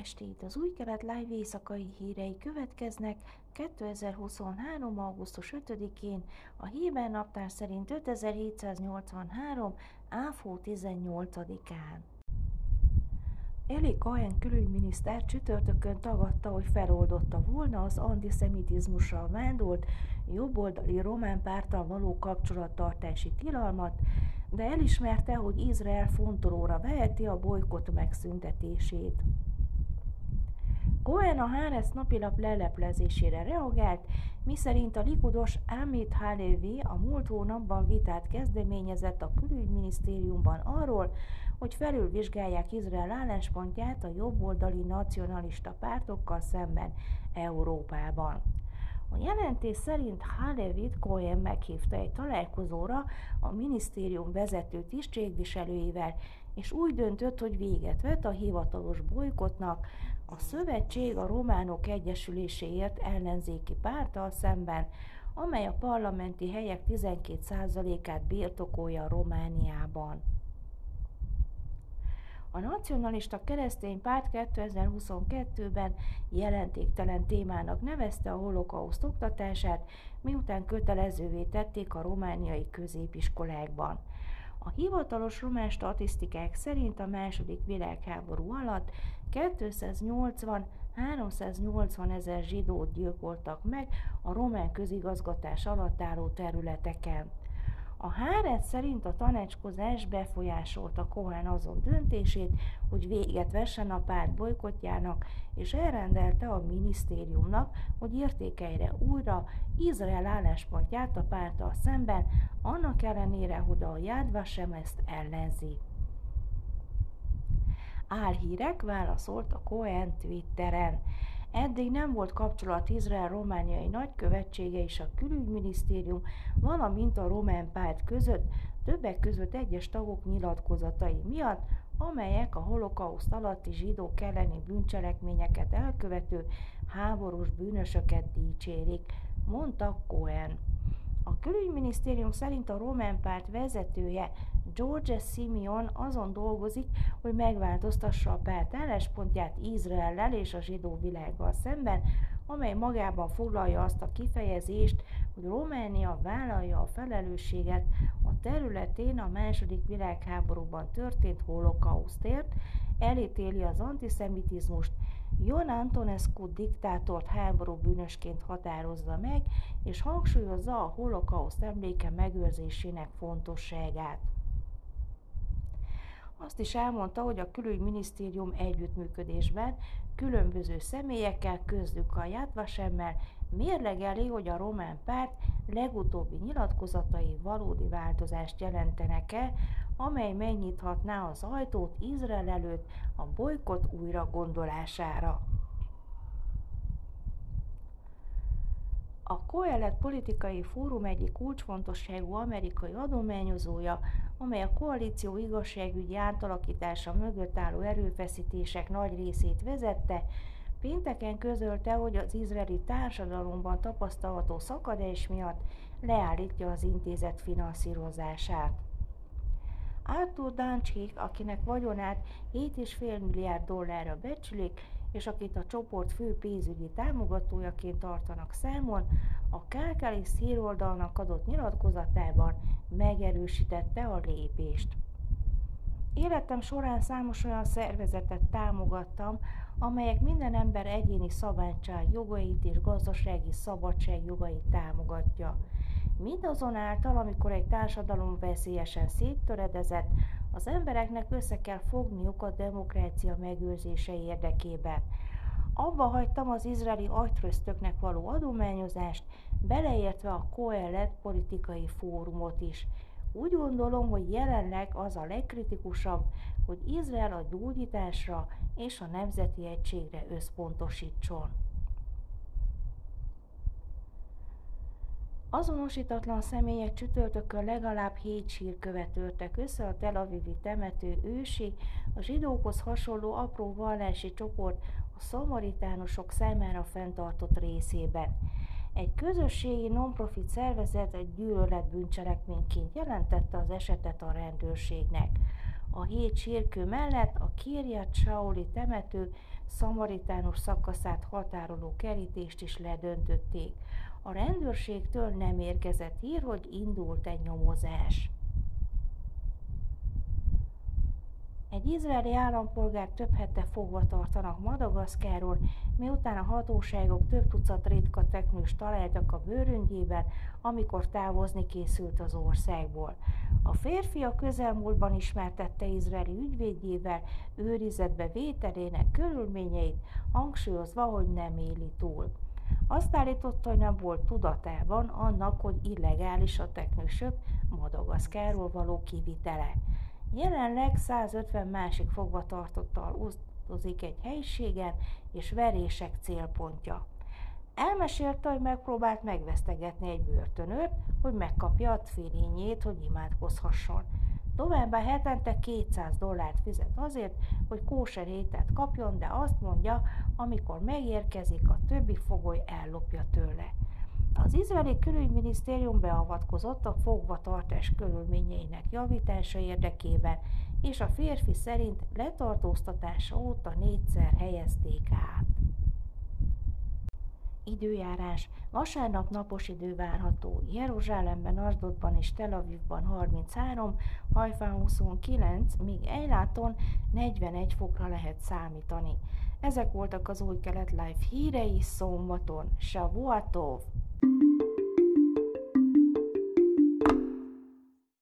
estét! Az új kelet live éjszakai hírei következnek 2023. augusztus 5-én, a Héber naptár szerint 5783. áfó 18-án. Eli Cohen külügyminiszter csütörtökön tagadta, hogy feloldotta volna az antiszemitizmussal vádolt jobboldali román pártal való kapcsolattartási tilalmat, de elismerte, hogy Izrael fontolóra veheti a bolykott megszüntetését. Cohen a Haaretz napilap leleplezésére reagált, miszerint a likudos Amit Halevi a múlt hónapban vitát kezdeményezett a külügyminisztériumban arról, hogy felülvizsgálják Izrael álláspontját a jobboldali nacionalista pártokkal szemben Európában. A jelentés szerint Halevit Cohen meghívta egy találkozóra a minisztérium vezető tisztségviselőivel, és úgy döntött, hogy véget vet a hivatalos bolykotnak a Szövetség a Románok Egyesüléséért ellenzéki párttal szemben, amely a parlamenti helyek 12%-át birtokolja Romániában. A nacionalista keresztény párt 2022-ben jelentéktelen témának nevezte a holokauszt oktatását, miután kötelezővé tették a romániai középiskolákban. A hivatalos román statisztikák szerint a második világháború alatt 280 380 ezer zsidót gyilkoltak meg a román közigazgatás alatt álló területeken. A Háret szerint a tanácskozás befolyásolta Cohen azon döntését, hogy véget vessen a párt bolykotjának, és elrendelte a minisztériumnak, hogy értékelje újra Izrael álláspontját a párttal szemben, annak ellenére, hogy a Jádva sem ezt ellenzi. Álhírek válaszolt a Cohen Twitteren. Eddig nem volt kapcsolat Izrael romániai nagykövetsége és a külügyminisztérium, valamint a román párt között, többek között egyes tagok nyilatkozatai miatt, amelyek a holokauszt alatti zsidók elleni bűncselekményeket elkövető háborús bűnösöket dicsérik, mondta Cohen. A külügyminisztérium szerint a román párt vezetője George Simeon azon dolgozik, hogy megváltoztassa a párt álláspontját Izraellel és a zsidó világgal szemben, amely magában foglalja azt a kifejezést, hogy Románia vállalja a felelősséget a területén a második világháborúban történt holokausztért, elítéli az antiszemitizmust, Jon Antonescu diktátort háború bűnösként határozza meg, és hangsúlyozza a holokauszt emléke megőrzésének fontosságát. Azt is elmondta, hogy a külügyminisztérium együttműködésben különböző személyekkel, közlük a Jadvasemmel mérlegeli, hogy a román párt legutóbbi nyilatkozatai valódi változást jelentenek-e, amely megnyithatná az ajtót Izrael előtt a bolykot újra gondolására. A Coelet politikai fórum egyik kulcsfontosságú amerikai adományozója, amely a koalíció igazságügyi átalakítása mögött álló erőfeszítések nagy részét vezette, pénteken közölte, hogy az izraeli társadalomban tapasztalható szakadás miatt leállítja az intézet finanszírozását. Arthur Dancsik, akinek vagyonát 7,5 milliárd dollárra becsülik, és akit a csoport fő pénzügyi támogatójaként tartanak számon, a Kákáli szíroldalnak adott nyilatkozatában megerősítette a lépést. Életem során számos olyan szervezetet támogattam, amelyek minden ember egyéni szabadság jogait és gazdasági szabadság jogait támogatja. Mindazonáltal, amikor egy társadalom veszélyesen széttöredezett, az embereknek össze kell fogniuk a demokrácia megőrzése érdekében. Abba hagytam az izraeli agytröztöknek való adományozást, beleértve a Koelet politikai fórumot is. Úgy gondolom, hogy jelenleg az a legkritikusabb, hogy Izrael a gyógyításra és a nemzeti egységre összpontosítson. Azonosítatlan személyek csütörtökön legalább hét sírkövet törtek össze a Tel Avivi temető ősi, a zsidókhoz hasonló apró vallási csoport a szamaritánusok számára fenntartott részében. Egy közösségi non-profit szervezet egy gyűlöletbűncselekményként jelentette az esetet a rendőrségnek. A hét sírkő mellett a Kirjat Sauli temető szamaritánus szakaszát határoló kerítést is ledöntötték. A rendőrségtől nem érkezett hír, hogy indult egy nyomozás. Egy izraeli állampolgár több hete fogva tartanak Madagaszkáron, miután a hatóságok több tucat ritka teknős találtak a bőröngyében, amikor távozni készült az országból. A férfi a közelmúltban ismertette izraeli ügyvédjével őrizetbe vételének körülményeit, hangsúlyozva, hogy nem éli túl. Azt állította, hogy nem volt tudatában annak, hogy illegális a teknősök Madagaszkáról való kivitele. Jelenleg 150 másik fogvatartottal osztozik egy helyiségen, és verések célpontja. Elmesélte, hogy megpróbált megvesztegetni egy börtönőt, hogy megkapja a tfilényét, hogy imádkozhasson. Továbbá hetente 200 dollárt fizet azért, hogy kóser ételt kapjon, de azt mondja, amikor megérkezik, a többi fogoly ellopja tőle. Az izraeli külügyminisztérium beavatkozott a fogvatartás körülményeinek javítása érdekében, és a férfi szerint letartóztatása óta négyszer helyezték át. Időjárás. Vasárnap napos idő várható. Jeruzsálemben, Asdodban és Tel Avivban 33, Hajfán 29, míg Ejláton 41 fokra lehet számítani. Ezek voltak az új kelet live hírei szombaton. Shavuatov!